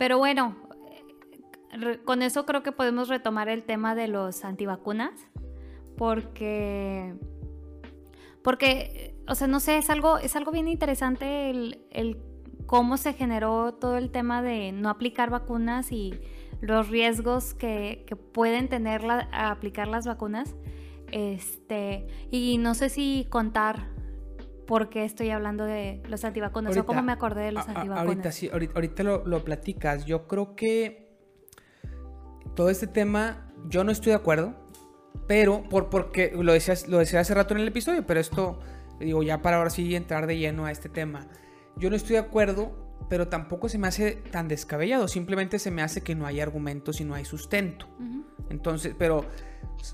Pero bueno, con eso creo que podemos retomar el tema de los antivacunas, porque, porque, o sea, no sé, es algo, es algo bien interesante el, el cómo se generó todo el tema de no aplicar vacunas y los riesgos que, que pueden tener la- aplicar las vacunas. Este, y no sé si contar por qué estoy hablando de los antivacunas o Ahorita- cómo me acordé de los A- antivacunas. Ahorita sí, ahorita, ahorita lo, lo platicas. Yo creo que todo este tema, yo no estoy de acuerdo, pero por, porque lo decías, lo decía hace rato en el episodio, pero esto, digo, ya para ahora sí entrar de lleno a este tema. Yo no estoy de acuerdo, pero tampoco se me hace tan descabellado. Simplemente se me hace que no hay argumentos y no hay sustento. Entonces, pero,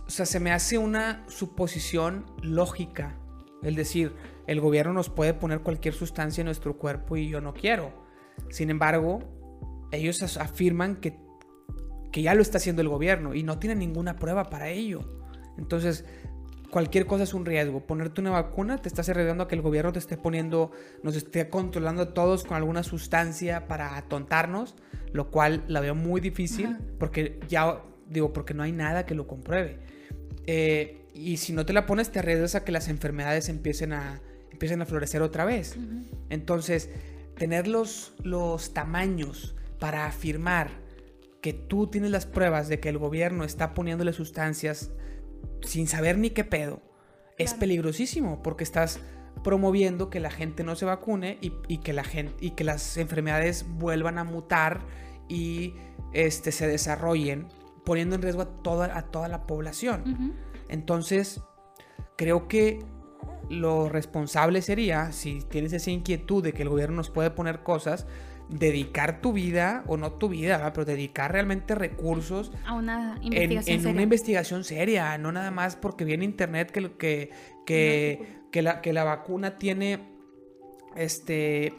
o sea, se me hace una suposición lógica. El decir, el gobierno nos puede poner cualquier sustancia en nuestro cuerpo y yo no quiero. Sin embargo, ellos afirman que, que ya lo está haciendo el gobierno y no tienen ninguna prueba para ello. Entonces, cualquier cosa es un riesgo. Ponerte una vacuna te estás arriesgando a que el gobierno te esté poniendo, nos esté controlando a todos con alguna sustancia para atontarnos, lo cual la veo muy difícil Ajá. porque ya, digo, porque no hay nada que lo compruebe. Eh, y si no te la pones, te arriesgas a que las enfermedades empiecen a, empiecen a florecer otra vez. Entonces, tener los, los tamaños para afirmar que tú tienes las pruebas de que el gobierno está poniéndole sustancias sin saber ni qué pedo, es Claro. peligrosísimo porque estás promoviendo que la gente no se vacune y, y que la gente y que las enfermedades vuelvan a mutar y este, se desarrollen poniendo en riesgo a toda, a toda la población. Entonces, creo que lo responsable sería, si tienes esa inquietud de que el gobierno nos puede poner cosas, dedicar tu vida, o no tu vida, ¿verdad? pero dedicar realmente recursos A una en, investigación en una seria. investigación seria, no nada más porque viene internet que, que, que la, que la vacuna tiene, este,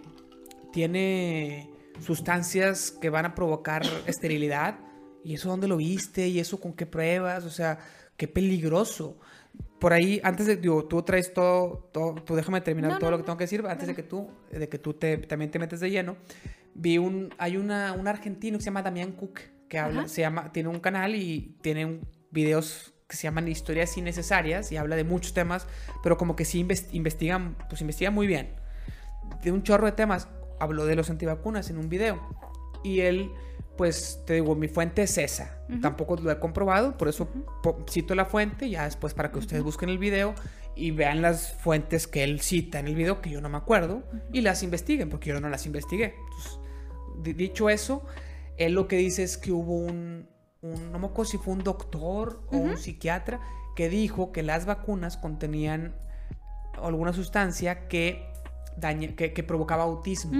tiene sustancias que van a provocar esterilidad. ¿Y eso dónde lo viste? ¿Y eso con qué pruebas? O sea, qué peligroso. Por ahí, antes de, digo, tú traes todo, todo tú déjame terminar No, todo no, lo que no. tengo que decir, antes de Dale. que tú, de que tú te, también te metes de lleno. Vi un, hay una, un argentino que se llama Damián Cook, que habla, Ajá. se llama, tiene un canal y tiene un- videos que se llaman historias innecesarias y habla de muchos temas, pero como que sí inves- investigan, pues investiga muy bien. De un chorro de temas, habló de los antivacunas en un video. Y él, pues te digo, mi fuente es esa. Tampoco lo he comprobado, por eso cito la fuente, ya después para que ustedes busquen el video y vean las fuentes que él cita en el video, que yo no me acuerdo, y las investiguen, porque yo no las investigué. Entonces, dicho eso, él lo que dice es que hubo un, un no me acuerdo si fue un doctor o un psiquiatra que dijo que las vacunas contenían alguna sustancia que, daña, que, que provocaba autismo.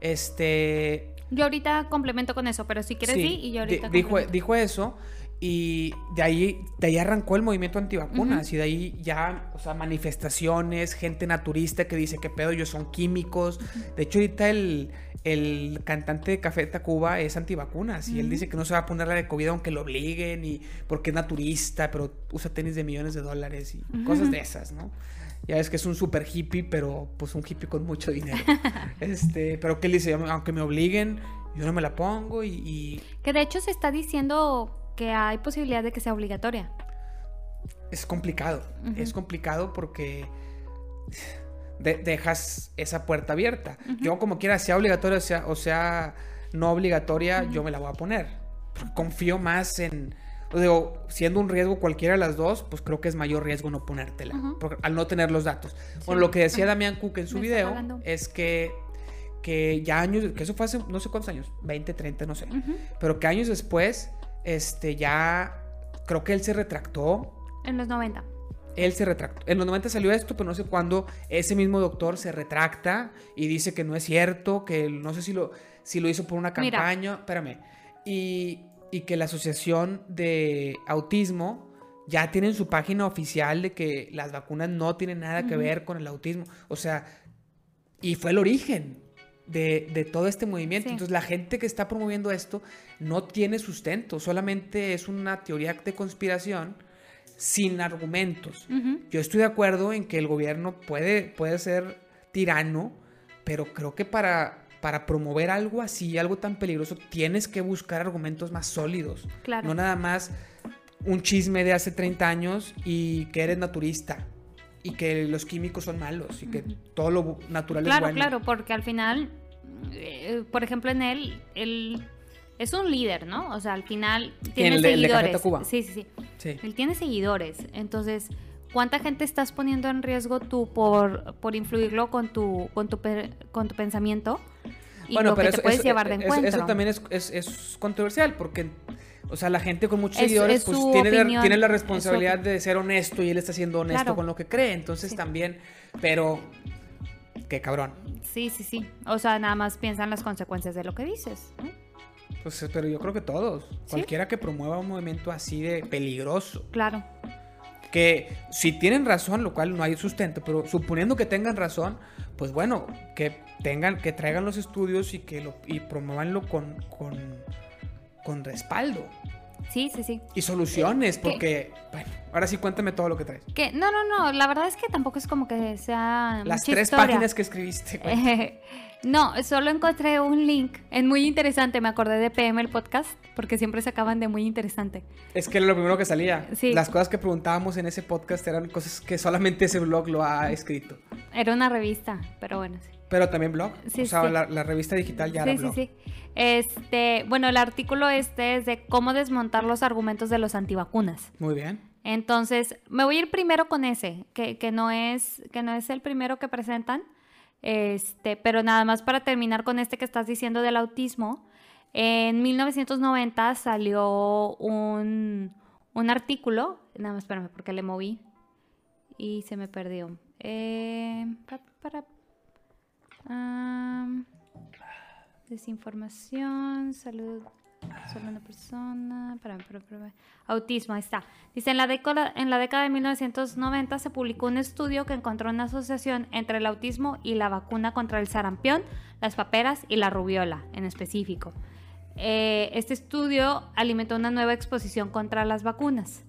Este, Yo ahorita complemento con eso, pero si quieres sí, y yo ahorita di- dijo, dijo eso y de ahí, de ahí arrancó el movimiento antivacunas y de ahí ya, o sea, manifestaciones, gente naturista que dice que pedo, ellos son químicos. De hecho, ahorita el, el cantante de Café Tacuba es antivacunas y él dice que no se va a poner la de COVID aunque lo obliguen y porque es naturista, pero usa tenis de millones de dólares y cosas de esas, ¿no? Ya ves que es un super hippie, pero pues un hippie con mucho dinero. este, pero que él dice, aunque me obliguen, yo no me la pongo y- y Que de hecho se está diciendo que hay posibilidad de que sea obligatoria. es complicado. Es complicado porque de- dejas esa puerta abierta. Yo como quiera, sea obligatoria o sea, o sea no obligatoria, yo me la voy a poner. Confío más en... o digo, siendo un riesgo cualquiera de las dos, pues creo que es mayor riesgo no ponértela. Porque- al no tener los datos. Bueno, Sí. lo que decía. Damián Cook en su Me video es que, que ya años, que eso fue hace no sé cuántos años, 20, 30, no sé. Ujú. Pero que años después, este, ya creo que él se retractó En los 90. él se retractó. En los 90 salió esto, pero no sé cuándo ese mismo doctor se retracta y dice que no es cierto, que no sé si lo, si lo hizo por una Mira. campaña, espérame, y, y que la Asociación de Autismo ya tiene en su página oficial de que las vacunas no tienen nada que ver con el autismo. O sea, y fue el origen de, de todo este movimiento. Sí. Entonces la gente que está promoviendo esto no tiene sustento, solamente es una teoría de conspiración sin argumentos. Yo estoy de acuerdo en que el gobierno puede, puede ser tirano, pero creo que para, para promover algo así, algo tan peligroso, tienes que buscar argumentos más sólidos. Claro. No nada más un chisme de hace 30 años y que eres naturista y que los químicos son malos y que todo lo natural Claro, es bueno. claro, porque al final, eh, por ejemplo, en él, él es un líder, ¿no? O sea, al final tiene el de- el seguidores. Tacuba? Sí, sí, sí. Sí. Él tiene seguidores. Entonces, ¿cuánta gente estás poniendo en riesgo tú por, por influirlo con tu, con tu, con tu pensamiento? Y lo que te puedes llevar de eso- encuentro. Eso, también es, es- es controversial porque, o sea, la gente con muchos Es- seguidores es pues tiene, la- tiene la responsabilidad de ser honesto y él está siendo honesto Claro. con lo que cree. Sí. también, pero, qué cabrón. Sí, sí, sí. O sea, nada más piensan las consecuencias de lo que dices. ¿no? Pues, pero yo creo que todos, cualquiera que promueva un movimiento así de peligroso, Claro. Que si tienen razón, lo cual no hay sustento, pero suponiendo que tengan razón, pues bueno, que tengan, que traigan los estudios y que lo y promuevanlo con, con, con respaldo Sí, sí, sí. y soluciones, ¿Qué? porque, bueno, ahora sí cuéntame todo lo que traes. Que, no, no, no. La verdad es que tampoco es como que sea. Las mucha tres historia. páginas que escribiste. Eh, no, solo encontré un link. Es muy interesante. Me acordé de PM el podcast porque siempre se acaban de muy interesante. Es que era lo primero que salía. Sí. Las cosas que preguntábamos en ese podcast eran cosas que solamente ese blog lo ha escrito. Era una revista, pero bueno, sí. Pero también blog. Sí, o sea, sí. la, la revista digital ya Sí, era sí, blog. sí. Este, bueno, el artículo este es de cómo desmontar los argumentos de los antivacunas. Muy bien. Entonces, me voy a ir primero con ese, que, que no, es, que no es el primero que presentan. Este, pero nada más para terminar con este que estás diciendo del autismo. En 1990 salió un, un artículo, nada más espérame porque le moví y se me perdió. Eh, para, desinformación, salud, solo una persona, espérame, espérame. autismo, ahí está. Dice, en la, década, en la década de 1990 se publicó un estudio que encontró una asociación entre el autismo y la vacuna contra el sarampión, las paperas y la rubiola en específico. Eh, este estudio alimentó una nueva exposición contra las vacunas.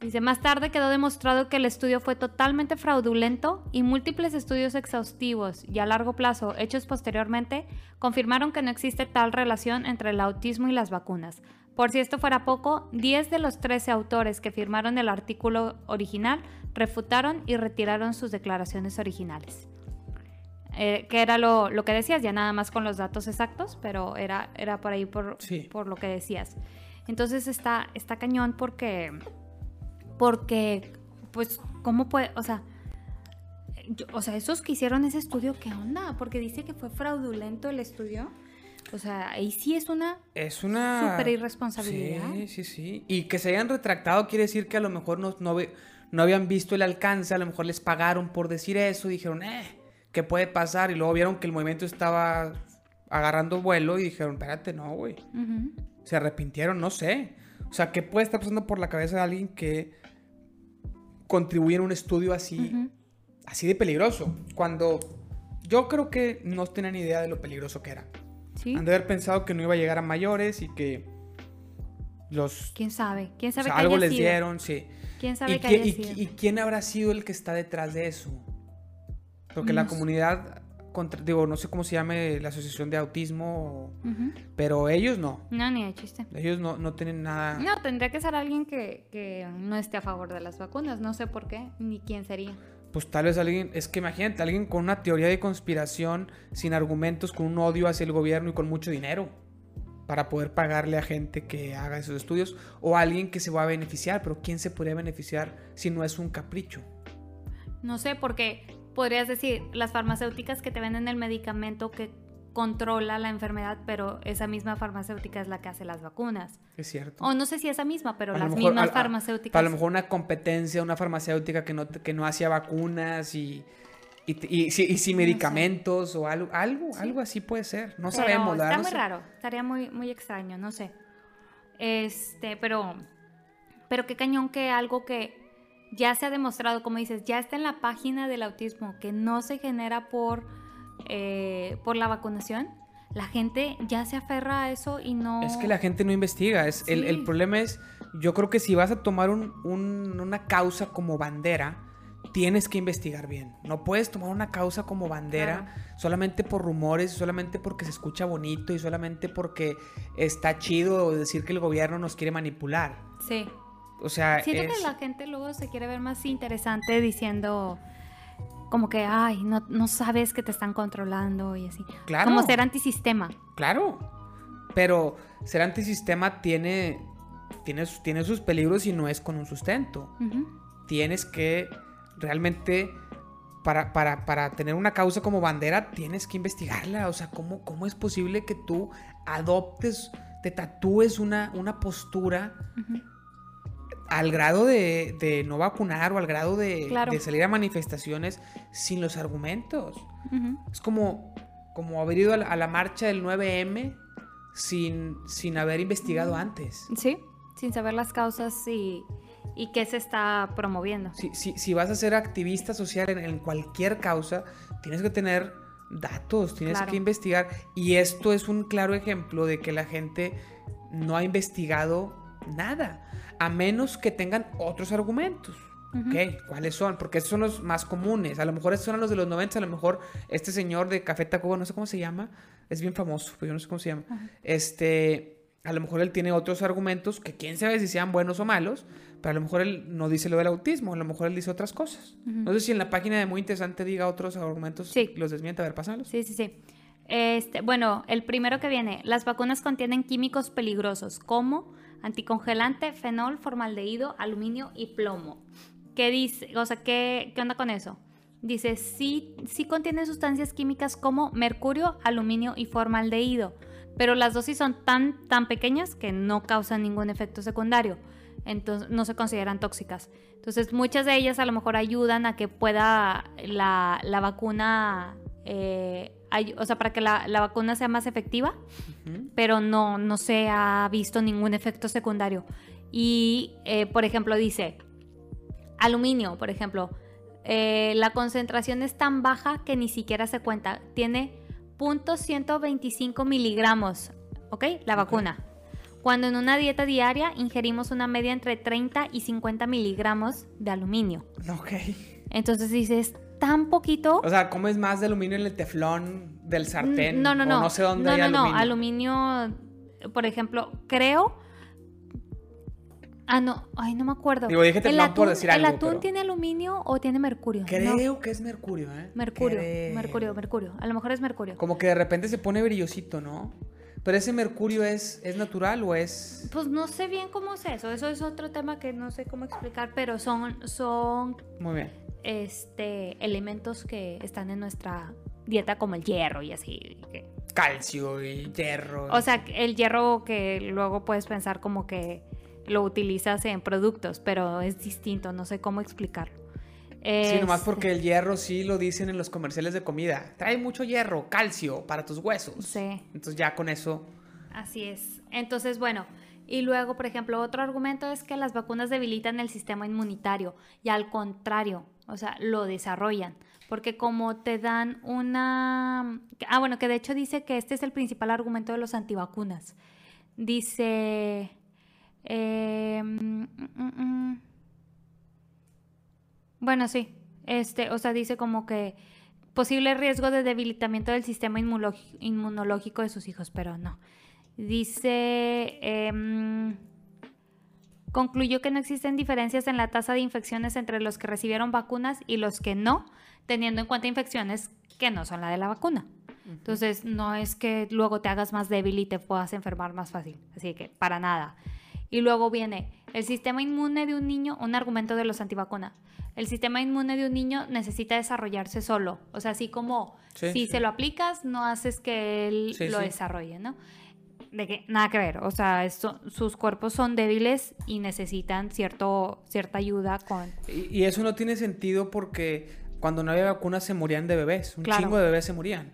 Dice, más tarde quedó demostrado que el estudio fue totalmente fraudulento y múltiples estudios exhaustivos y a largo plazo hechos posteriormente confirmaron que no existe tal relación entre el autismo y las vacunas. Por si esto fuera poco, 10 de los 13 autores que firmaron el artículo original refutaron y retiraron sus declaraciones originales. Eh, que era lo, lo que decías, ya nada más con los datos exactos, pero era, era por ahí por, Sí. por lo que decías. Entonces está, está cañón porque porque, pues, ¿cómo puede? O sea, yo- o sea, esos que hicieron ese estudio, ¿qué onda? Porque dice que fue fraudulento el estudio. O sea, ahí sí es una... Es una... Súper irresponsabilidad. Sí, sí, sí. Y que se hayan retractado quiere decir que a lo mejor no, no, no habían visto el alcance, a lo mejor les pagaron por decir eso y dijeron, eh, ¿qué puede pasar? Y luego vieron que el movimiento estaba agarrando vuelo y dijeron, espérate, no, güey. Se arrepintieron, no sé. O sea, ¿qué puede estar pasando por la cabeza de alguien que contribuye en un estudio así, así de peligroso? Cuando yo creo que no tenían idea de lo peligroso que era. Sí. Han de haber pensado que no iba a llegar a mayores y que los... ¿Quién sabe? ¿Quién o sabe sea, que algo haya les sido? dieron, sí. ¿Quién sabe ¿Y, que haya y- sido? y quién habrá sido el que está detrás de eso? Porque la No comunidad, contra- digo, no sé cómo se llame la asociación de autismo, Ujú. pero ellos no. No, ni de chiste. Ellos no, no tienen nada... No, tendría que ser alguien que, que no esté a favor de las vacunas. No sé por qué, ni quién sería. Pues tal vez alguien, es que imagínate, alguien con una teoría de conspiración, sin argumentos, con un odio hacia el gobierno y con mucho dinero para poder pagarle a gente que haga esos estudios o alguien que se va a beneficiar, pero ¿quién se podría beneficiar si no es un capricho? No sé, porque podrías decir, las farmacéuticas que te venden el medicamento que controla la enfermedad, pero esa misma farmacéutica es la que hace las vacunas. Es cierto. O no sé si esa misma, pero A las mejor- mismas a- farmacéuticas. A lo mejor una competencia, una farmacéutica que no, que no hacía vacunas y, y, y, y No sé. medicamentos o algo, algo, algo así puede ser. No Pero sabemos, la Está no muy sé. raro, estaría muy, muy extraño, no sé. Este, pero, pero qué cañón que algo que ya se ha demostrado, como dices, ya está en la página del autismo, que no se genera por, eh, por la vacunación. La gente ya se aferra a eso y no. Es que la gente no investiga. Es, el, el problema es, yo creo que si vas a tomar un- un- una causa como bandera, tienes que investigar bien. No puedes tomar una causa como bandera solamente por rumores, solamente porque se escucha bonito y solamente porque está chido decir que el gobierno nos quiere manipular. Sí. O sea, siento que la gente luego se quiere ver más interesante diciendo como que, ay, no, no sabes que te están controlando y así. Claro. Como ser antisistema. Claro. Pero ser antisistema tiene, tiene, tiene sus peligros y no es con un sustento. Tienes que realmente, para, para, tener una causa como bandera, tienes que investigarla. O sea, ¿cómo, cómo es posible que tú adoptes, te tatúes una, una postura? Al grado de, no vacunar o al grado de, salir a manifestaciones sin los argumentos. Es como, como haber ido a la, marcha del 9M sin, sin haber investigado antes. Sí, sin saber las causas y, y qué se está promoviendo. Si, si, vas a ser activista social en, cualquier causa, tienes que tener datos, tienes que investigar. Y esto es un claro ejemplo de que la gente no ha investigado nada a menos que tengan otros argumentos. ¿Cuáles son? Porque esos son los más comunes. A lo mejor estos son los de los 90, a lo mejor este señor de Café Tacuba, no sé cómo se llama, es bien famoso, pero yo no sé cómo se llama. Este, a lo mejor él tiene otros argumentos que quién sabe si sean buenos o malos, pero a lo mejor él no dice lo del autismo, a lo mejor él dice otras cosas. No sé si en la página de Muy Interesante diga otros argumentos, sí. los desmiente, a ver, pásalos. Sí, sí, sí. Este, bueno, el primero que viene, las vacunas contienen químicos peligrosos como anticongelante, fenol, formaldehído, aluminio y plomo. ¿Qué dice? O sea, ¿qué, qué onda con eso? Dice, sí, sí contiene sustancias químicas como mercurio, aluminio y formaldehído, pero las dosis son tan, tan pequeñas que no causan ningún efecto secundario, entonces no se consideran tóxicas. Entonces, muchas de ellas a lo mejor ayudan a que pueda la, la vacuna eh, o sea, para que la, vacuna sea más efectiva, pero no, no se ha visto ningún efecto secundario. Y, eh, por ejemplo, dice, aluminio, por ejemplo, eh, la concentración es tan baja que ni siquiera se cuenta. Tiene .125 miligramos, ¿ok? La vacuna. Cuando en una dieta diaria ingerimos una media entre 30 y 50 miligramos de aluminio. Ok. Entonces dices, tan poquito. O sea, ¿cómo es más de aluminio en el teflón del sartén? No, no, no. no sé dónde no, no, aluminio. No, aluminio, por ejemplo, creo. Ah, no, ay, no me acuerdo. Digo, dije teflón por decir algo. ¿El atún tiene aluminio o tiene mercurio? Creo que es mercurio, ¿eh? Mercurio, mercurio, mercurio. A lo mejor es mercurio. Como que de repente se pone brillosito, ¿no? Pero ese mercurio es, es natural o es. Pues no sé bien cómo es eso. Eso es otro tema que no sé cómo explicar, pero son. son Muy bien este, elementos que están en nuestra dieta como el hierro y así. Calcio y hierro. O sea, el hierro que luego puedes pensar como que lo utilizas en productos, pero es distinto, no sé cómo explicarlo. Sí, nomás porque el hierro sí lo dicen en los comerciales de comida. Trae mucho hierro, calcio para tus huesos. Sí. Entonces ya con eso. Así es. Entonces, bueno, y luego, por ejemplo, otro argumento es que las vacunas debilitan el sistema inmunitario y al contrario, o sea, lo desarrollan. Porque como te dan una... Ah, bueno, que de hecho dice que este es el principal argumento de los antivacunas. Dice... Em, mm, mm, mm. bueno, sí. Este, o sea, dice como que posible riesgo de debilitamiento del sistema inmunológico de sus hijos, pero no. Dice... Em, concluyó que no existen diferencias en la tasa de infecciones entre los que recibieron vacunas y los que no, teniendo en cuenta infecciones que no son la de la vacuna. Entonces, no es que luego te hagas más débil y te puedas enfermar más fácil. Así que, para nada. Y luego viene el sistema inmune de un niño, un argumento de los antivacunas. El sistema inmune de un niño necesita desarrollarse solo. O sea, así como si se lo aplicas, no haces que él lo desarrolle, ¿no? De que nada que ver, o sea, sus cuerpos son débiles y necesitan cierto, cierta ayuda con... Y, eso no tiene sentido porque cuando no había vacunas se morían de bebés, un chingo de bebés se morían.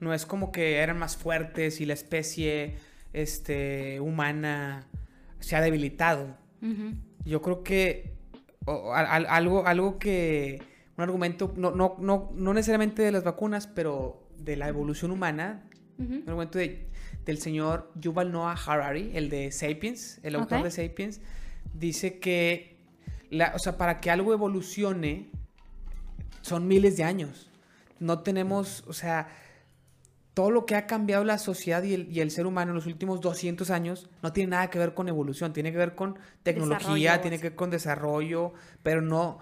No es como que eran más fuertes y la especie este, humana se ha debilitado. Yo creo que algo, algo que, un argumento, no, no, no, no necesariamente de las vacunas, pero de la evolución humana, un argumento de del señor Yuval Noah Harari, el de Sapiens, el autor de Sapiens, dice que, la, o sea, para que algo evolucione, son miles de años. No tenemos, o sea, todo lo que ha cambiado la sociedad y el, ser humano en los últimos 200 años no tiene nada que ver con evolución, tiene que ver con tecnología, tiene que ver con desarrollo, pero no,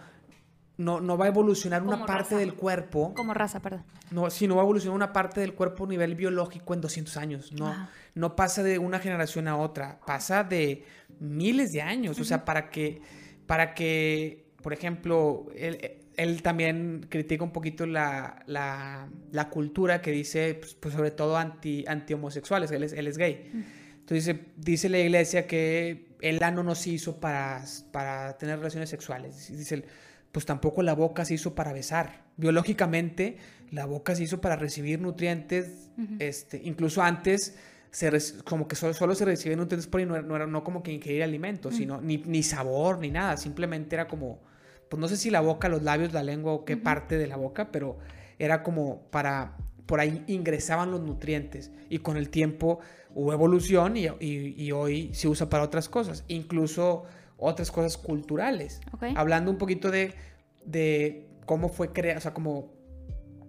no, no va a evolucionar una parte del cuerpo. Como raza, perdón. No, sí, no va a evolucionar una parte del cuerpo a nivel biológico en 200 años. No, no pasa de una generación a otra, pasa de miles de años. O sea, para que, para que, por ejemplo, él también critica un poquito la, cultura que dice, pues, pues, sobre todo anti, anti homosexuales, él es, él es gay. Entonces dice, la iglesia que el ano no se hizo para, para tener relaciones sexuales. Dice, pues tampoco la boca se hizo para besar. Biológicamente, la boca se hizo para recibir nutrientes, este, incluso antes se como que solo, se recibían nutrientes por ahí, no, era, no como que ingerir alimentos, sino ni, ni sabor, ni nada, simplemente era como pues no sé si la boca, los labios, la lengua o qué parte de la boca, pero era como para, por ahí ingresaban los nutrientes. Y con el tiempo hubo evolución y, hoy se usa para otras cosas, incluso otras cosas culturales. Hablando un poquito de, de cómo fue creado, o sea, como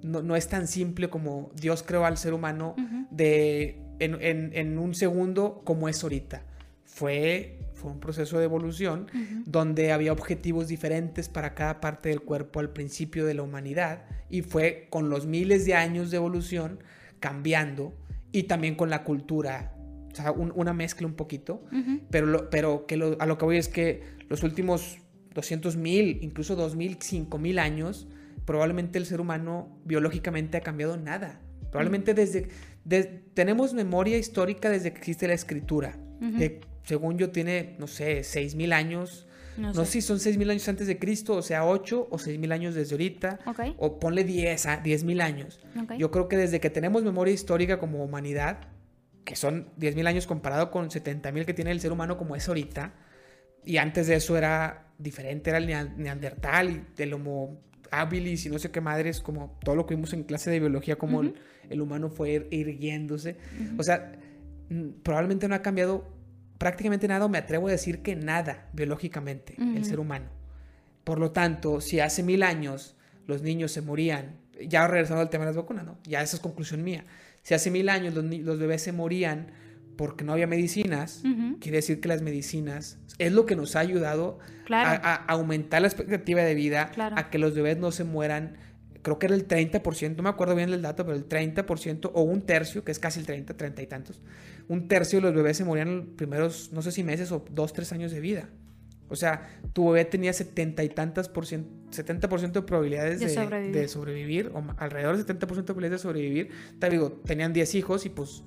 no, es tan simple como Dios creó al ser humano de en, en, un segundo como es ahorita. Fue fue un proceso de evolución donde había objetivos diferentes para cada parte del cuerpo al principio de la humanidad y fue con los miles de años de evolución cambiando y también con la cultura, o sea, una mezcla un poquito, pero, pero que a lo que voy es que los últimos 200 mil, incluso 2000, 5000 años, probablemente el ser humano biológicamente ha cambiado nada. Probablemente desde, tenemos memoria histórica desde que existe la escritura, según yo, tiene, no sé, 6.000 años. No, sé. si son 6.000 años antes de Cristo, o sea, 8 o 6.000 años desde ahorita. O ponle 10 a 10.000 años. Yo creo que desde que tenemos memoria histórica como humanidad, que son 10.000 años comparado con 70.000 que tiene el ser humano como es ahorita, y antes de eso era diferente, era el neandertal y el homo habilis y no sé qué madres, como todo lo que vimos en clase de biología, como el, humano fue irguiéndose. O sea, probablemente no ha cambiado prácticamente nada, me atrevo a decir que nada biológicamente, el ser humano. Por lo tanto, si hace mil años los niños se morían, ya regresando al tema de las vacunas, ¿no? Ya esa es conclusión mía. Si hace mil años los, bebés se morían porque no había medicinas, quiere decir que las medicinas es lo que nos ha ayudado a, aumentar la expectativa de vida, a que los bebés no se mueran. Creo que era el 30%, no me acuerdo bien del dato, pero el 30% o un tercio, que es casi el 30, 30 y tantos, un tercio de los bebés se morían en los primeros, no sé si meses o dos, tres años de vida. O sea, tu bebé tenía 70 y tantas por ciento, 70% de probabilidades de, sobrevivir. o alrededor del 70% de probabilidades de sobrevivir. Te digo, tenían 10 hijos y pues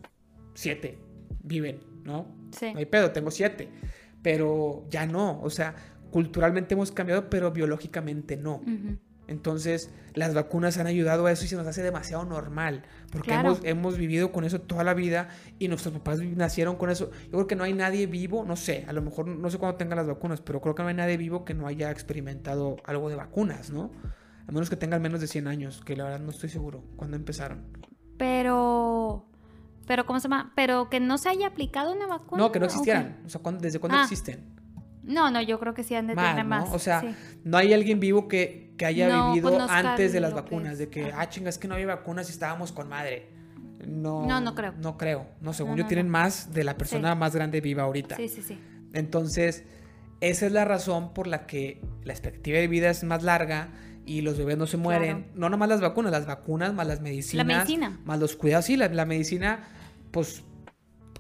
7 viven, ¿no? Sí. No hay pedo, tengo 7. Pero ya no, o sea, culturalmente hemos cambiado, pero biológicamente no. Entonces, las vacunas han ayudado a eso y se nos hace demasiado normal, porque hemos, vivido con eso toda la vida y nuestros papás nacieron con eso. Yo creo que no hay nadie vivo, no sé, a lo mejor no sé cuándo tengan las vacunas, pero creo que no hay nadie vivo que no haya experimentado algo de vacunas, ¿no? A menos que tengan menos de 100 años, que la verdad no estoy seguro cuándo empezaron. Pero... Pero, ¿cómo se llama? Pero que no se haya aplicado una vacuna. No, que no existieran. O sea, ¿desde cuándo ah. existen? No, no, yo creo que sí han de tener más. O sea, no hay alguien vivo que, haya vivido pues antes de las vacunas, de que, ah, chinga, es que no había vacunas y estábamos con madre. No, no, no creo. No creo. No, según yo, tienen más de la persona más grande viva ahorita. Sí, sí, sí. Entonces, esa es la razón por la que la expectativa de vida es más larga y los bebés no se mueren. No nomás las vacunas, las vacunas más las medicinas. La medicina. Más los cuidados. Sí, la, la medicina, pues,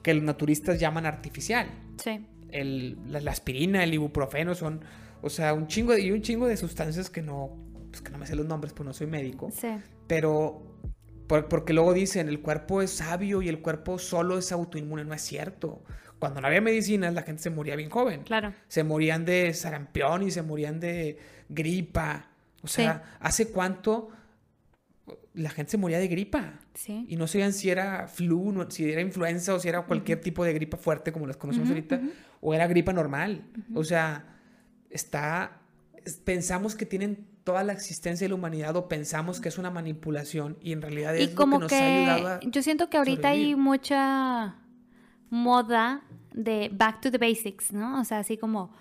que los naturistas llaman artificial. Sí el, la, aspirina, el ibuprofeno son, o sea, un chingo de, y un chingo de sustancias que no, pues que no me sé los nombres, pues no soy médico. Sí. Pero porque luego dicen, el cuerpo es sabio y el cuerpo solo es autoinmune, no es cierto. Cuando no había medicinas, la gente se moría bien joven. Claro. Se morían de sarampión y se morían de gripa. O sea, ¿hace cuánto la gente se moría de gripa. Sí. Y no sabían si era flu, si era influenza o si era cualquier tipo de gripa fuerte como las conocemos ahorita, o era gripa normal. O sea, está. Pensamos que tienen toda la existencia de la humanidad o pensamos que es una manipulación y en realidad es como lo que nos ha ayudado a Yo siento que ahorita hay mucha moda de back to the basics, ¿no? O sea, así como.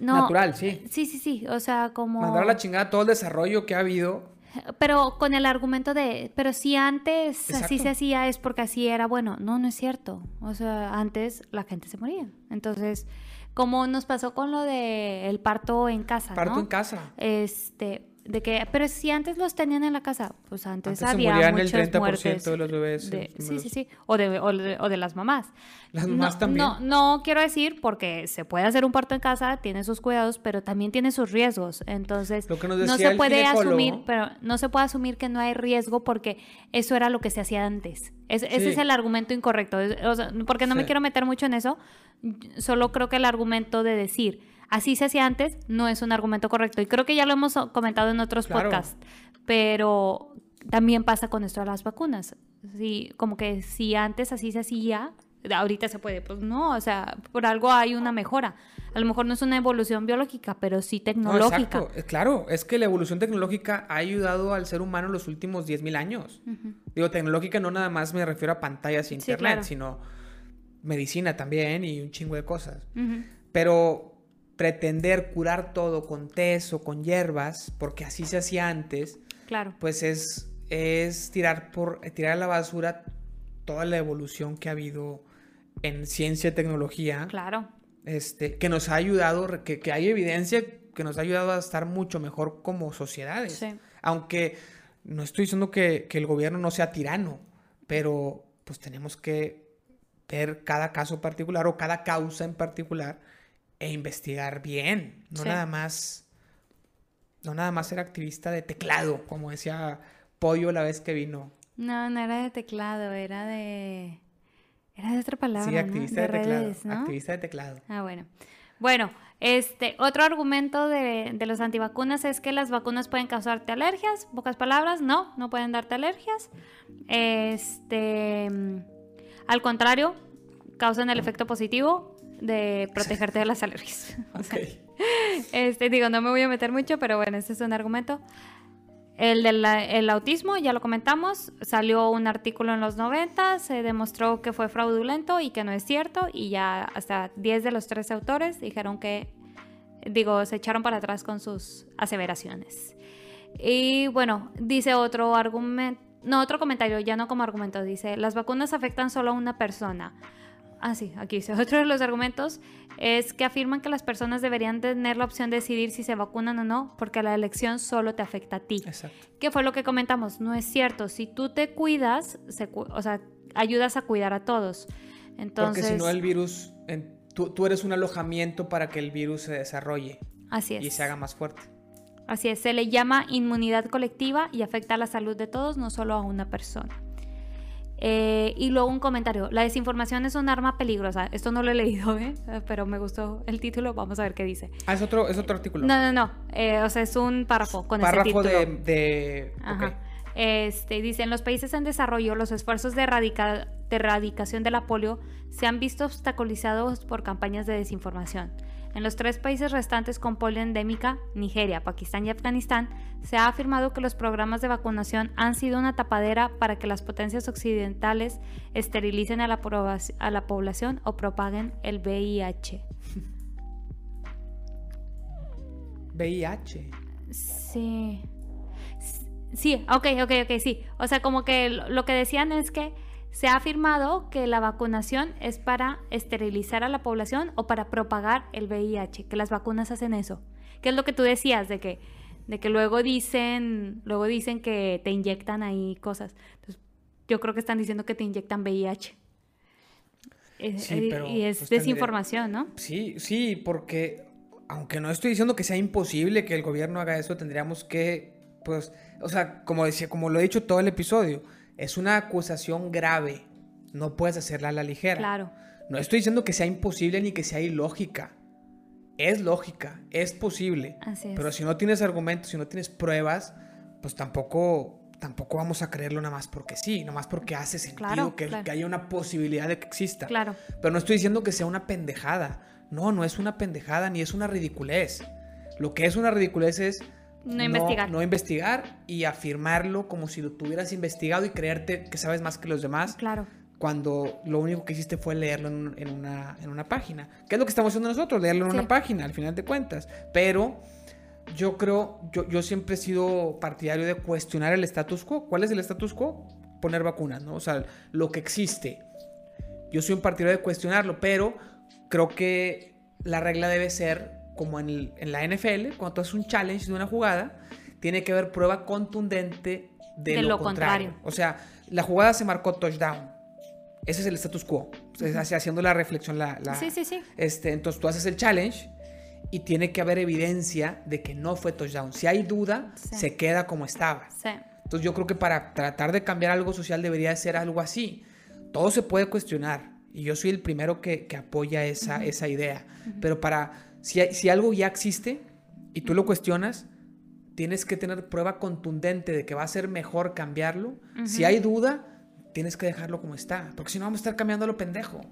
Natural, sí. Sí, sí, sí. O sea, como. Mandar a la chingada todo el desarrollo que ha habido pero con el argumento de, pero si antes así se hacía es porque así era bueno. No, no es cierto. O sea, antes la gente se moría. Entonces, como nos pasó con lo de el parto en casa, Parto ¿no? en casa. Este, de que, pero si antes los tenían en la casa, pues antes, Antes se había morían el muchas 30% muertes. de los bebés. de- los sí, sí, sí. O de, o de- o de las mamás. Las No- mamás también. No, no quiero decir porque se puede hacer un parto en casa, tiene sus cuidados, pero también tiene sus riesgos. Entonces, Lo que nos no se el puede asumir, pero no se puede asumir que no hay riesgo porque eso era lo que se hacía antes. Es- Ese es el argumento incorrecto. Es- o sea, porque no me quiero meter mucho en eso, solo creo que el argumento de decir así se hacía antes no es un argumento correcto. Y creo que ya lo hemos comentado en otros Claro. podcasts, pero también pasa con esto de las vacunas. Sí, como que si antes así se hacía, ahorita se puede. Pues no, o sea, por algo hay una mejora. A lo mejor no es una evolución biológica, pero sí No, tecnológica. exacto. Eh, Claro, es que la evolución tecnológica ha ayudado al ser humano en los últimos 10.000 años. Digo, tecnológica no nada más me refiero a pantallas e Sí, internet, claro. sino medicina también y un chingo de cosas. Pero pretender curar todo con tés o con hierbas, porque así se hacía antes, Claro. pues es, es tirar, por, tirar a la basura toda la evolución que ha habido en ciencia y tecnología, Claro. este, que nos ha ayudado, que, que hay evidencia que nos ha ayudado a estar mucho mejor como sociedades. Sí. Aunque no estoy diciendo que, que el gobierno no sea tirano, pero pues tenemos que ver cada caso particular o cada causa en particular e investigar bien. No Sí. nada más. No nada más ser activista de teclado, como decía Pollo la vez que vino. No, no era de teclado, era de. Era de otra palabra. sí, ¿no? activista de, teclado. Activista de teclado. Ah, bueno. Este, este, otro argumento de, de los antivacunas es que las vacunas pueden causarte alergias. Pocas palabras, no, no pueden darte alergias. Este, al contrario, causan el efecto positivo de protegerte de las alergias. O sea, Ok. este, digo, no me voy a meter mucho, pero bueno, este es un argumento. El del el autismo, ya lo comentamos, salió un artículo en los 90, se demostró que fue fraudulento y que no es cierto, y ya hasta 10 de los 13 autores dijeron que, digo, se echaron para atrás con sus aseveraciones. Y bueno, dice otro argumento, no, otro comentario, ya no como argumento, dice, las vacunas afectan solo a una persona. Ah, sí, aquí dice, otro de los argumentos es que afirman que las personas deberían tener la opción de decidir si se vacunan o no, porque la elección solo te afecta a ti. Exacto. ¿Qué fue lo que comentamos? No es cierto. Si tú te cuidas, se cu- o sea, ayudas a cuidar a todos. Entonces, Porque si no el virus, en- tú, tú eres un alojamiento para que el virus se desarrolle así y se haga más fuerte. Así es. Se le llama inmunidad colectiva y afecta a la salud de todos, no solo a una persona. Eh, y luego un comentario. La desinformación es un arma peligrosa. Esto no lo he leído, ¿eh? pero me gustó el título. Vamos a ver qué dice. Ah, es otro, es otro artículo. No, no, no. Eh, o sea, es un párrafo con ese Párrafo título. de, de- Ajá. ok. Este, dice, en los países en desarrollo, los esfuerzos de, erradica- de erradicación de la polio se han visto obstaculizados por campañas de desinformación. En los tres países restantes con polio endémica, Nigeria, Pakistán y Afganistán, se ha afirmado que los programas de vacunación han sido una tapadera para que las potencias occidentales esterilicen a la, a la población o propaguen el VIH. VIH. Sí. Sí, ok, ok, ok, sí. O sea, como que lo que decían es que se ha afirmado que la vacunación es para esterilizar a la población o para propagar el VIH, que las vacunas hacen eso. Que es lo que tú decías, de que, de que luego dicen, luego dicen que te inyectan ahí cosas. Entonces, yo creo que están diciendo que te inyectan VIH. Es- Sí, pero, y es pues, tendría- desinformación, ¿no? Sí, sí, porque aunque no estoy diciendo que sea imposible que el gobierno haga eso, tendríamos que, pues, o sea, como decía, como lo he dicho todo el episodio, es una acusación grave. No puedes hacerla a la ligera. Claro. No estoy diciendo que sea imposible ni que sea ilógica. Es lógica, es posible. Así es. Pero si no tienes argumentos, si no tienes pruebas, pues tampoco, tampoco vamos a creerlo nada más porque sí, nada más porque hace sentido Claro, que, claro. que haya una posibilidad de que exista. Claro. Pero no estoy diciendo que sea una pendejada. No, no es una pendejada ni es una ridiculez. Lo que es una ridiculez es No investigar. no investigar y afirmarlo como si lo tuvieras investigado y creerte que sabes más que los demás Claro. cuando lo único que hiciste fue leerlo en, en una, en una página. ¿Qué es lo que estamos haciendo nosotros? Leerlo en Sí. una página, al final de cuentas. Pero Yo creo, yo, yo siempre he sido partidario de cuestionar el status quo. ¿Cuál es el status quo? Poner vacunas, ¿no? O sea, lo que existe. Yo soy un partidario de cuestionarlo, pero creo que la regla debe ser como en, la NFL, cuando tú haces un challenge de una jugada, tiene que haber prueba contundente de, lo, contrario. O sea, la jugada se marcó touchdown. Ese es el status quo. Haciendo la reflexión, la, sí, sí, sí. Este, entonces tú haces el challenge y tiene que haber evidencia de que no fue touchdown. Si hay duda, se queda como estaba. Entonces yo creo que para tratar de cambiar algo social debería ser algo así. Todo se puede cuestionar y yo soy el primero que, apoya esa, esa idea. Pero para, si, si algo ya existe y tú lo cuestionas, tienes que tener prueba contundente de que va a ser mejor cambiarlo. Si hay duda, tienes que dejarlo como está, porque si no vamos a estar cambiando lo pendejo.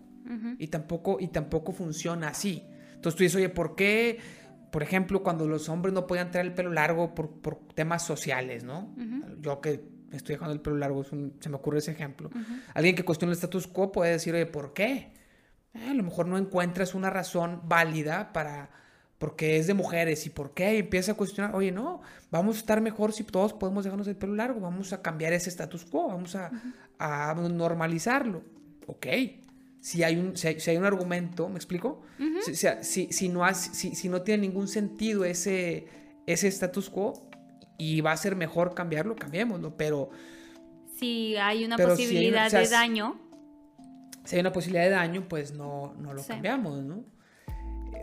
y, tampoco, y tampoco funciona así. Entonces tú dices, oye, ¿por qué, por ejemplo, cuando los hombres no podían tener el pelo largo por, por temas sociales, ¿no? Yo que estoy dejando el pelo largo, se me ocurre ese ejemplo. Alguien que cuestiona el status quo puede decir, oye, ¿por qué? Eh, a lo mejor no encuentras una razón válida para porque es de mujeres y por qué y empieza a cuestionar, oye, no, vamos a estar mejor si todos podemos dejarnos el pelo largo, vamos a cambiar ese status quo, vamos a, normalizarlo. Ok, si hay un, si hay, un argumento, ¿me explico? si, si, no si, no tiene ningún sentido ese, ese status quo, y va a ser mejor cambiarlo, cambiémoslo, pero... Si hay una posibilidad de daño. Si hay una posibilidad de daño, pues no, no lo cambiamos, ¿no?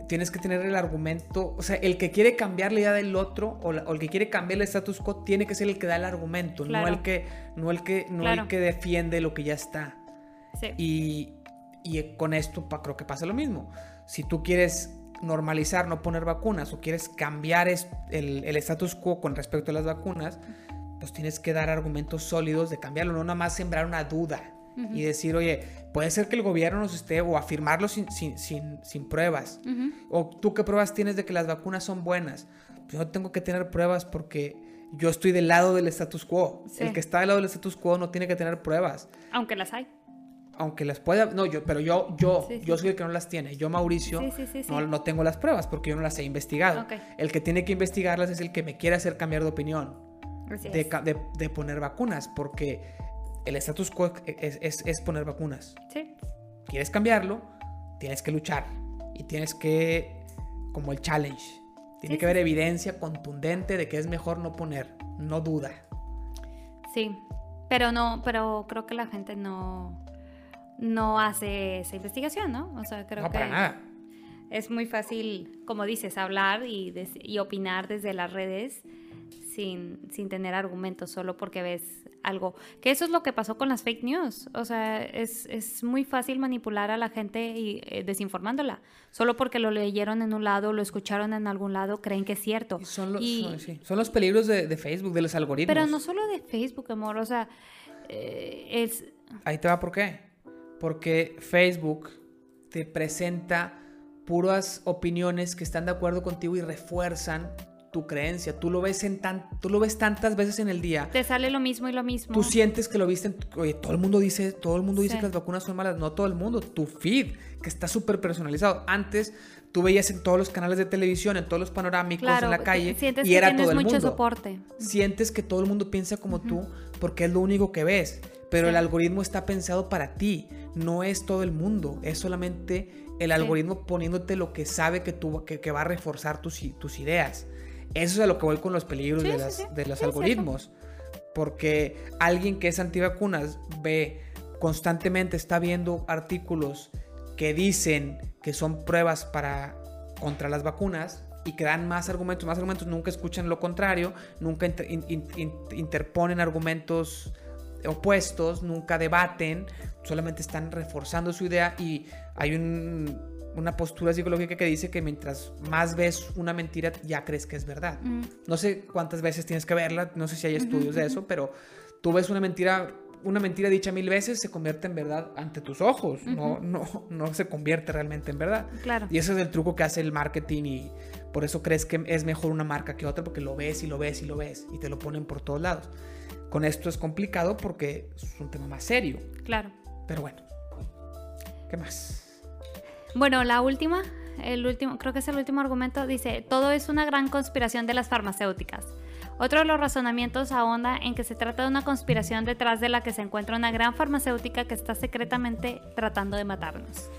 Tienes que tener el argumento, o sea, el que quiere cambiar la idea del otro o, el que quiere cambiar el status quo tiene que ser el que da el argumento, no el que, no el que, no el que defiende lo que ya está. Sí. Y, y con esto creo que pasa lo mismo. Si tú quieres normalizar no poner vacunas o quieres cambiar el, el, status quo con respecto a las vacunas, pues tienes que dar argumentos sólidos de cambiarlo, no nada más sembrar una duda y decir, oye, puede ser que el gobierno nos esté, o afirmarlo sin, sin, sin, pruebas. O tú qué pruebas tienes de que las vacunas son buenas. Yo tengo que tener pruebas porque yo estoy del lado del status quo. El que está del lado del status quo no tiene que tener pruebas. Aunque las hay aunque las pueda, no, yo, pero yo, yo, yo soy el que no las tiene. Yo, Mauricio, no, no, tengo las pruebas porque yo no las he investigado. El que tiene que investigarlas es el que me quiere hacer cambiar de opinión. De, de, poner vacunas, porque el status quo es, es, poner vacunas. Sí. ¿Quieres cambiarlo? Tienes que luchar. Y tienes que, como el challenge, tiene que haber evidencia contundente de que es mejor no poner, no duda. Sí, pero no, pero creo que la gente no no hace esa investigación, ¿no? O sea, creo no, que para nada. es muy fácil, como dices, hablar y, y opinar desde las redes sin, sin, tener argumentos, solo porque ves algo. Que eso es lo que pasó con las fake news. O sea, es, es muy fácil manipular a la gente y eh, desinformándola. Solo porque lo leyeron en un lado, lo escucharon en algún lado, creen que es cierto. son, los, son, los peligros de, de, Facebook, de los algoritmos. Pero no solo de Facebook, amor. O sea, eh, es... Ahí te va por qué porque Facebook te presenta puras opiniones que están de acuerdo contigo y refuerzan tu creencia. Tú lo ves en tan, tú lo ves tantas veces en el día. Te sale lo mismo y lo mismo. Tú sientes que lo viste. En, oye, todo el mundo dice, todo el mundo dice que las vacunas son malas. No todo el mundo. Tu feed que está súper personalizado. Antes tú veías en todos los canales de televisión, en todos los panorámicos, en la calle y era todo el mundo. soporte. Sientes que todo el mundo piensa como tú porque es lo único que ves pero el algoritmo está pensado para ti, no es todo el mundo, es solamente el algoritmo poniéndote lo que sabe que, tú, que, va a reforzar tus, tus, ideas. Eso es a lo que voy con los peligros de, las, de, los algoritmos, porque alguien que es antivacunas ve constantemente, está viendo artículos que dicen que son pruebas para contra las vacunas y que dan más argumentos, más argumentos, nunca escuchan lo contrario, nunca interponen argumentos opuestos, nunca debaten, solamente están reforzando su idea y hay una postura psicológica que dice que mientras más ves una mentira ya crees que es verdad. Mm. No sé cuántas veces tienes que verla, no sé si hay estudios de eso, pero tú ves una mentira una mentira dicha mil veces se convierte en verdad ante tus ojos, no, no, no se convierte realmente en verdad. Claro. Y ese es el truco que hace el marketing y por eso crees que es mejor una marca que otra porque lo ves y lo ves y lo ves y te lo ponen por todos lados. Con esto es complicado porque es un tema más serio. Claro. Pero bueno, ¿qué más? Bueno, la última el último, creo que es el último argumento, dice, todo es una gran conspiración de las farmacéuticas. Otro de los razonamientos ahonda en que se trata de una conspiración detrás de la que se encuentra una gran farmacéutica que está secretamente tratando de matarnos.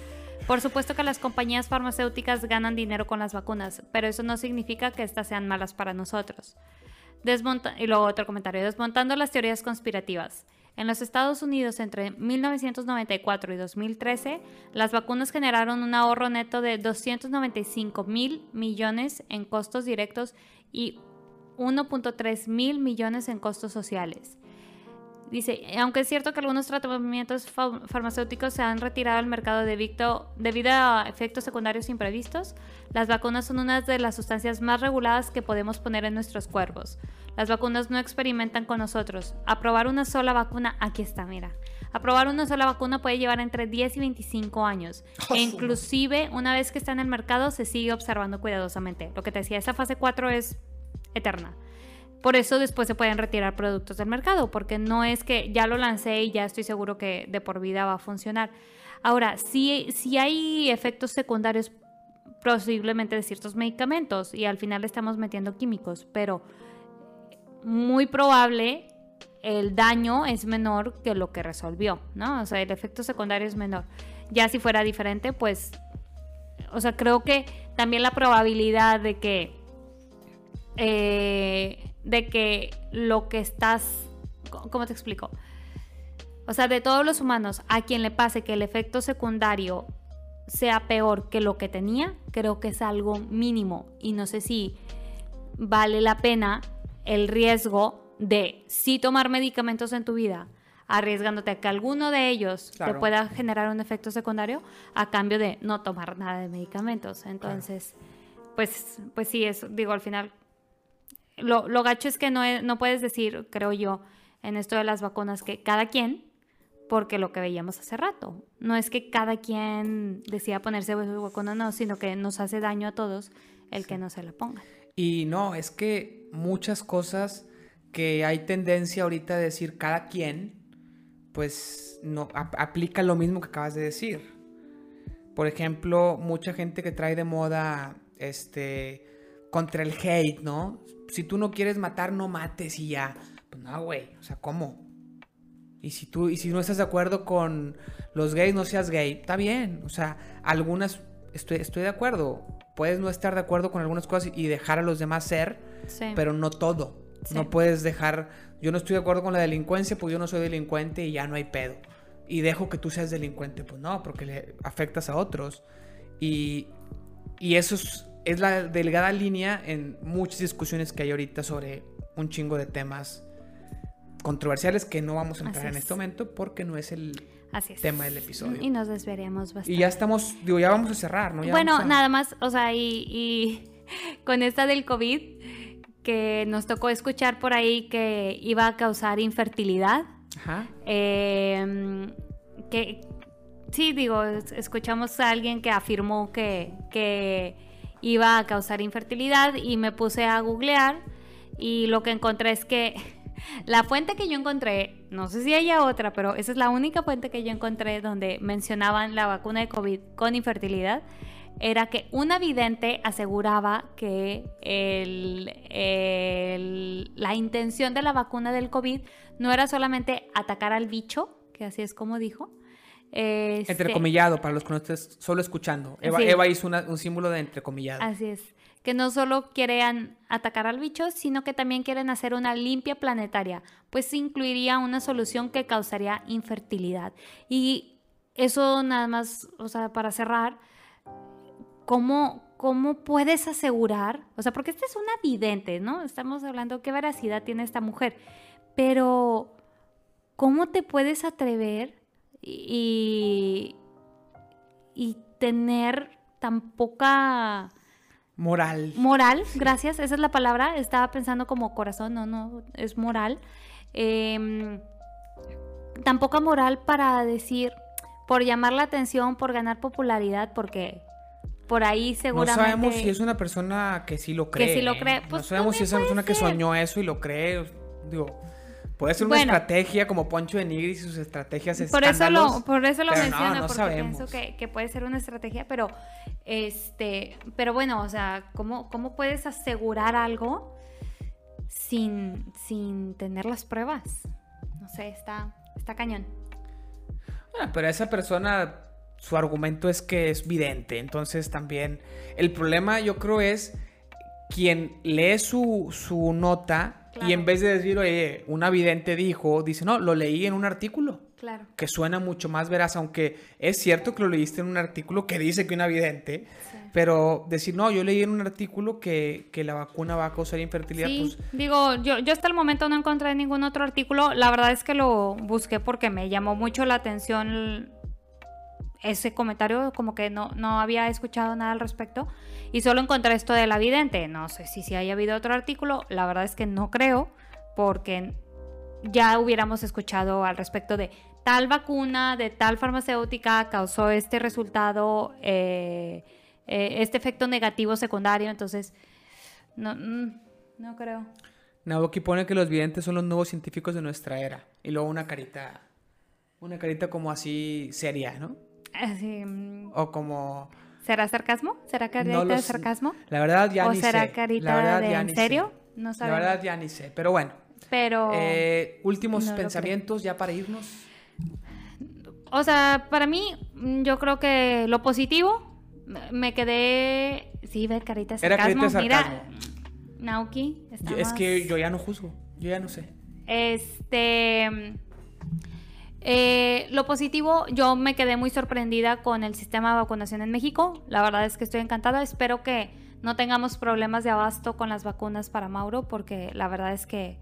Por supuesto que las compañías farmacéuticas ganan dinero con las vacunas, pero eso no significa que éstas sean malas para nosotros. y luego otro comentario, desmontando las teorías conspirativas. En los Estados Unidos entre 1994 y 2013, las vacunas generaron un ahorro neto de 295 mil millones en costos directos y 1.3 mil millones en costos sociales. Dice, aunque es cierto que algunos tratamientos farmacéuticos se han retirado del mercado debido, debido a efectos secundarios imprevistos, las vacunas son una de las sustancias más reguladas que podemos poner en nuestros cuerpos. Las vacunas no experimentan con nosotros. Aprobar una sola vacuna, aquí está, mira. Aprobar una sola vacuna puede llevar entre 10 y 25 años. e inclusive, una vez que está en el mercado, se sigue observando cuidadosamente. Lo que te decía, esa fase 4 es eterna. Por eso después se pueden retirar productos del mercado, porque no es que ya lo lancé y ya estoy seguro que de por vida va a funcionar. Ahora, si, si hay efectos secundarios posiblemente de ciertos medicamentos y al final estamos metiendo químicos, pero muy probable el daño es menor que lo que resolvió, ¿no? O sea, el efecto secundario es menor. Ya si fuera diferente, pues, o sea, creo que también la probabilidad de que eh, de que lo que estás, ¿cómo te explico? O sea, de todos los humanos, a quien le pase que el efecto secundario sea peor que lo que tenía, creo que es algo mínimo y no sé si vale la pena el riesgo de sí tomar medicamentos en tu vida, arriesgándote a que alguno de ellos te pueda generar un efecto secundario a cambio de no tomar nada de medicamentos. Entonces, pues, pues sí, eso, digo, al final lo, lo gacho es que no, no puedes decir, creo yo, en esto de las vacunas, que cada quien, porque lo que veíamos hace rato, no es que cada quien decida ponerse vacuna, no, sino que nos hace daño a todos el que no se la ponga. Y no, es que muchas cosas que hay tendencia ahorita a decir cada quien, pues no aplica lo mismo que acabas de decir. Por ejemplo, mucha gente que trae de moda este contra el hate, ¿no? si tú no quieres matar, no mates y ya. Pues no, güey. O sea, ¿cómo? Y si tú, y si no estás de acuerdo con los gays, no seas gay. Está bien. O sea, algunas estoy, estoy de acuerdo. Puedes no estar de acuerdo con algunas cosas y dejar a los demás ser, pero no todo. No puedes dejar. Yo no estoy de acuerdo con la delincuencia, pues yo no soy delincuente y ya no hay pedo. Y dejo que tú seas delincuente. Pues no, porque le afectas a otros. Y, y eso es es la delgada línea en muchas discusiones que hay ahorita sobre un chingo de temas controversiales que no vamos a entrar en este momento porque no es el tema del episodio. Y nos desviaríamos bastante. Y ya estamos, digo, ya vamos a cerrar, ¿no? bueno, nada más, o sea, y, con esta del COVID, que nos tocó escuchar por ahí que iba a causar infertilidad. Ajá. Em, que sí, digo, escuchamos a alguien que afirmó que, que iba a causar infertilidad y me puse a googlear y lo que encontré es que la fuente que yo encontré, no sé si haya otra, pero esa es la única fuente que yo encontré donde mencionaban la vacuna de COVID con infertilidad, era que una vidente aseguraba que la intención de la vacuna del COVID no era solamente atacar al bicho, que así es como dijo, este, entrecomillado, para los que no estén solo escuchando. Eva, hizo un símbolo de entrecomillado. Así es. Que no solo quieren atacar al bicho, sino que también quieren hacer una limpia planetaria, pues incluiría una solución que causaría infertilidad. Y eso nada más, o sea, para cerrar, ¿cómo, cómo puedes asegurar? O sea, porque esta es una vidente, ¿no? Estamos hablando qué veracidad tiene esta mujer, pero ¿cómo te puedes atrever y, y tener tan poca... Moral. Moral, gracias, esa es la palabra. Estaba pensando como corazón, no, no, es moral. Eh, tan poca moral para decir, por llamar la atención, por ganar popularidad, porque por ahí seguramente... No sabemos si es una persona que sí lo cree. Que sí lo cree. no pues sabemos si es una persona que soñó eso y lo cree. Digo, Puede ser una Bueno. estrategia como Poncho de Nigris y sus estrategias Por eso lo, por eso lo pero no, menciono, no porque sabemos. pienso que, que puede ser una estrategia, pero este, pero bueno, o sea, ¿cómo, cómo puedes asegurar algo sin, sin tener las pruebas? No sé, está, está cañón. Ah, pero esa persona, su argumento es que es vidente. Entonces también el problema yo creo es quien lee su, su nota Claro. y en vez de decir, oye, una vidente dijo, dice, no, lo leí en un artículo. Claro. Que suena mucho más veraz, aunque es cierto que lo leíste en un artículo que dice que una vidente, Sí. pero decir, no, yo leí en un artículo que, que la vacuna va a causar infertilidad, Sí, pues digo, yo, yo hasta el momento no encontré ningún otro artículo. La verdad es que lo busqué porque me llamó mucho la atención ese comentario, como que no, no había escuchado nada al respecto. Y solo encontré esto de la vidente. No sé si, si haya habido otro artículo. La verdad es que no creo, porque ya hubiéramos escuchado al respecto de tal vacuna, de tal farmacéutica, causó este resultado, eh, eh, este efecto negativo secundario. Entonces, no, mm, no creo. Naoki pone que los videntes son los nuevos científicos de nuestra era. Y luego una carita, una carita como así seria, ¿no? Así, mm, O como... ¿Será sarcasmo? ¿Será carita No de sarcasmo? La verdad ya ¿O ni será sé. carita La verdad de ya en serio? sé. No La sabemos. verdad ya ni sé. Pero bueno, Pero, eh, últimos no pensamientos ya para irnos. o sea, para mí, mm, yo creo que lo positivo, me- quedé... Sí, ver carita de Era sarcasmo. carita de Mira, sarcasmo. Nauki, Yo- estamos... es que yo ya no juzgo. Yo ya no sé. Este. eh, lo positivo, yo me quedé muy sorprendida con el sistema de vacunación en México. La verdad es que estoy encantada. Espero que no tengamos problemas de abasto con las vacunas para Mauro, porque la verdad es que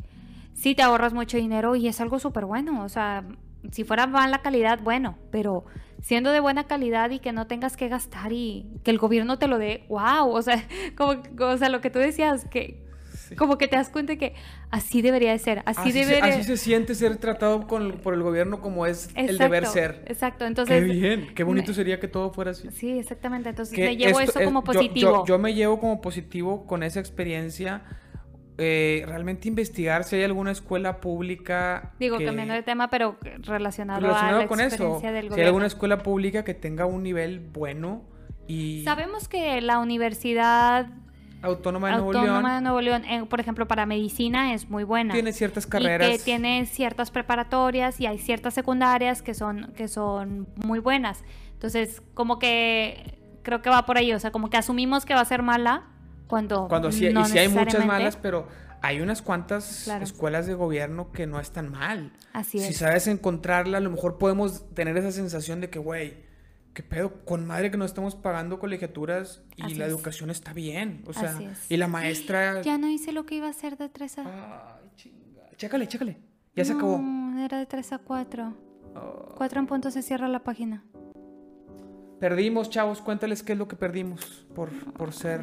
sí te ahorras mucho dinero y es algo súper bueno. O sea, si fuera mala calidad, bueno, pero siendo de buena calidad y que no tengas que gastar y que el gobierno te lo dé, wow. O sea, como, o sea, lo que tú decías, que como que te das cuenta que así debería de ser, así, Así, se, debería así se siente ser tratado con- por el gobierno como es el deber ser. Exacto, Qué entonces... bien, qué bonito me- sería que todo fuera así. Sí, exactamente, entonces me llevo esto eso como es- yo- positivo. Yo, yo me llevo como positivo con esa experiencia. Eh, realmente investigar si hay alguna escuela pública. Digo, que- cambiando de tema, pero relacionado, relacionado a la con eso. experiencia del Si hay gobierno. alguna escuela pública que tenga un nivel bueno y Sabemos que la Universidad autónoma de Nuevo Autónoma León de Nuevo León, eh, por ejemplo, para medicina es muy buena. tiene ciertas Y carreras. que tiene ciertas preparatorias y hay ciertas secundarias que son, que son muy buenas. Entonces, como que creo que va por ahí. O sea, como que asumimos que va a ser mala cuando. Cuando sí, no y sí hay muchas malas, pero hay unas cuantas Claro. escuelas de gobierno que no están mal. Así Si es. sabes encontrarla, a lo mejor podemos tener esa sensación de que, güey, qué pedo, con madre que no estamos pagando colegiaturas y Así la es. educación está bien. O sea, Así es. y la maestra. Ya no hice lo que iba a hacer de 3 a. Ay, chinga. Chécale, chécale. Ya se acabó. No, era de 3 a 4. Oh. 4 en punto se cierra la página. Perdimos, chavos. Cuéntales qué es lo que perdimos por, por ser.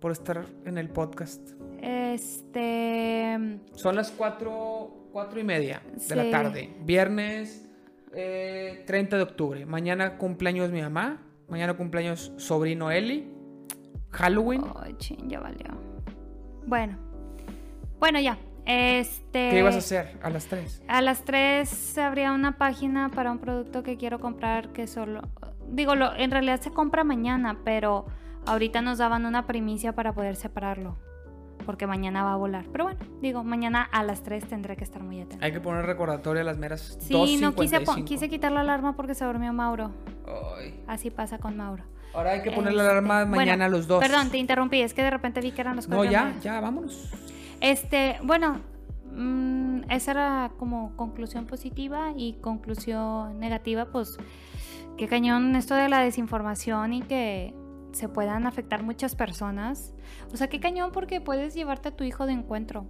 Por estar en el podcast. Este. Son las cuatro, cuatro y media de la tarde. Viernes eh, 30 de octubre. Mañana cumpleaños mi mamá. Mañana cumpleaños sobrino Eli. Halloween. Ay, chin, ya valió. Bueno. Bueno, ya. Este. ¿Qué ibas a hacer a las 3? A las 3 habría una página para un producto que quiero comprar que solo... Digo, lo, en realidad se compra mañana, pero ahorita nos daban una primicia para poder separarlo. Porque mañana va a volar. Pero bueno, digo, mañana a las 3 tendré que estar muy atenta. Hay que poner recordatorio a las meras Sí, no quise, pon- 2:55. quise quitar la alarma porque se durmió Mauro. Ay. Así pasa con Mauro. Ahora hay que poner la Este, alarma mañana bueno, a los dos. Perdón, te interrumpí, es que de repente vi que eran los No, cuatro. ya, ya, vámonos. Este, bueno, mm, esa era como conclusión positiva y conclusión negativa, pues qué cañón esto de la desinformación y que se puedan afectar muchas personas. O sea, qué cañón porque puedes llevarte a tu hijo de encuentro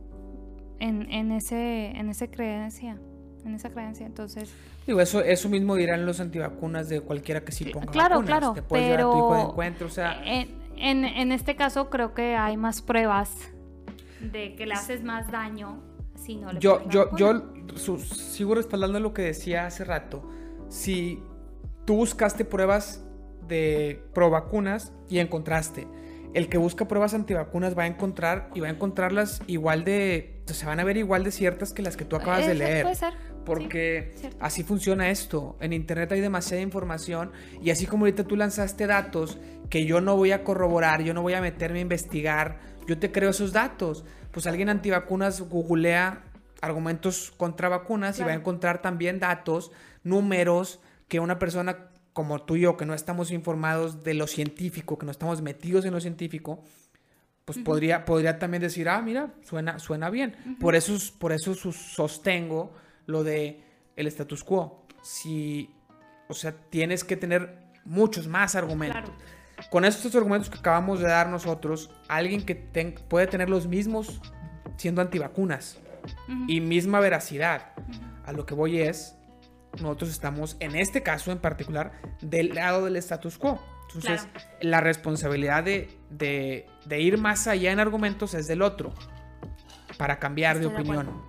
en, en ese, en esa creencia, en esa creencia. Entonces, Digo, eso, eso mismo dirán los antivacunas de cualquiera que sí ponga claro, vacunas. claro, Te puedes llevar a tu hijo de pero- encuentro, o sea... en, en, en este caso creo que hay más pruebas de que le haces más daño si no le Yo, yo, yo su- sigo respaldando lo que decía hace rato. Si tú buscaste pruebas de pro vacunas y encontraste, el que busca pruebas antivacunas va a encontrar y va a encontrarlas igual de, se van a ver igual de ciertas que las que tú acabas de leer. Puede ser. Porque así funciona esto. En Internet hay demasiada información y así como ahorita tú lanzaste datos que yo no voy a corroborar, yo no voy a meterme a investigar, yo te creo esos datos. Pues alguien antivacunas googlea argumentos contra vacunas y va a encontrar también datos, números que una persona como tú y yo, que no estamos informados de lo científico, que no estamos metidos en lo científico, pues podría, podría también decir, ah, mira, suena, suena bien. Por eso, por eso sostengo lo de el status quo. Si, o sea, tienes que tener muchos más argumentos. Con estos argumentos que acabamos de dar nosotros, alguien que puede tener los mismos siendo antivacunas y misma veracidad. A lo que voy es, nosotros estamos, en este caso en particular, del lado del status quo. Entonces, la responsabilidad de, ir más allá en argumentos es del otro, para cambiar de opinión.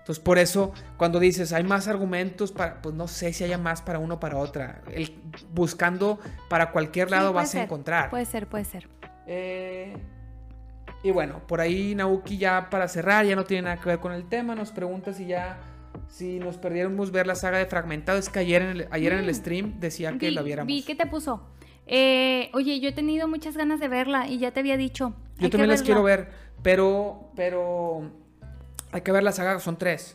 Entonces, por eso, cuando dices hay más argumentos, para, pues no sé si haya más para uno o para otra. El, buscando para cualquier lado vas a encontrar. Puede ser, puede ser. Eh, y bueno, por ahí Nauki ya para cerrar, ya no tiene nada que ver con el tema, nos pregunta si ya si nos perdiéramos ver la saga de Fragmentado, es que ayer en el, ayer en el mm. stream decía que la viéramos. Vi que te puso. Eh, oye, yo he tenido muchas ganas de verla y ya te había dicho. Yo también las quiero ver, pero, pero hay que ver la saga, son tres.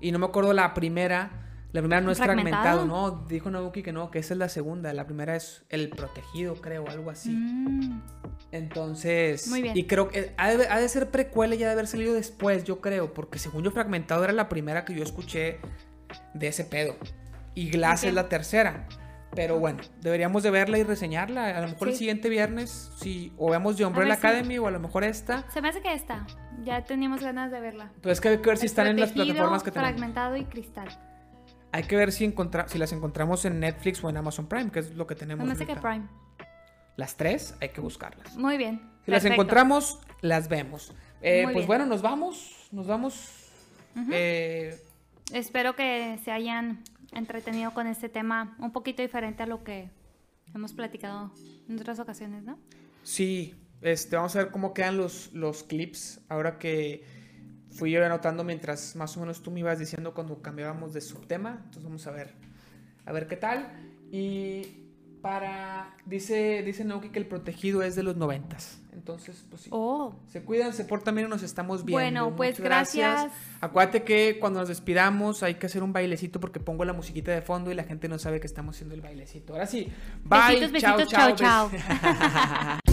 Y no me acuerdo la primera. La primera no es fragmentado, ¿no? Dijo Nabuki que no, que esa es la segunda. La primera es El Protegido, creo, algo así. Mm. Entonces. Muy bien. Y creo que ha de, ser precuela y ya de haber salido después, yo creo. Porque según yo, Fragmentado era la primera que yo escuché de ese pedo. Y Glass es la tercera. Pero bueno, deberíamos de verla y reseñarla. A lo mejor el siguiente viernes, si o veamos The Umbrella Academy o a lo mejor esta. Se me hace que esta. Ya teníamos ganas de verla. Pues es que hay que ver si están en las plataformas que tenemos. Fragmentado y Cristal. Hay que ver si, si las encontramos en Netflix o en Amazon Prime, que es lo que tenemos. Me que Prime. Las tres hay que buscarlas. Muy bien. Si las encontramos, las vemos. Eh, pues bueno, nos vamos. Nos vamos. Eh, Espero que se hayan entretenido con este tema un poquito diferente a lo que hemos platicado en otras ocasiones, ¿no? Sí, este, vamos a ver cómo quedan los, los clips ahora que fui yo anotando mientras más o menos tú me ibas diciendo cuando cambiábamos de subtema. Entonces vamos a ver, a ver qué tal. Y para, dice, dice Naoki que el protegido es de los noventas. Entonces, pues sí. Oh. Se cuidan, se portan bien y nos estamos viendo. Bueno, pues gracias. Acuérdate que cuando nos despidamos hay que hacer un bailecito porque pongo la musiquita de fondo y la gente no sabe que estamos haciendo el bailecito. Ahora sí, bye, besitos, besitos, chao, chao. chao.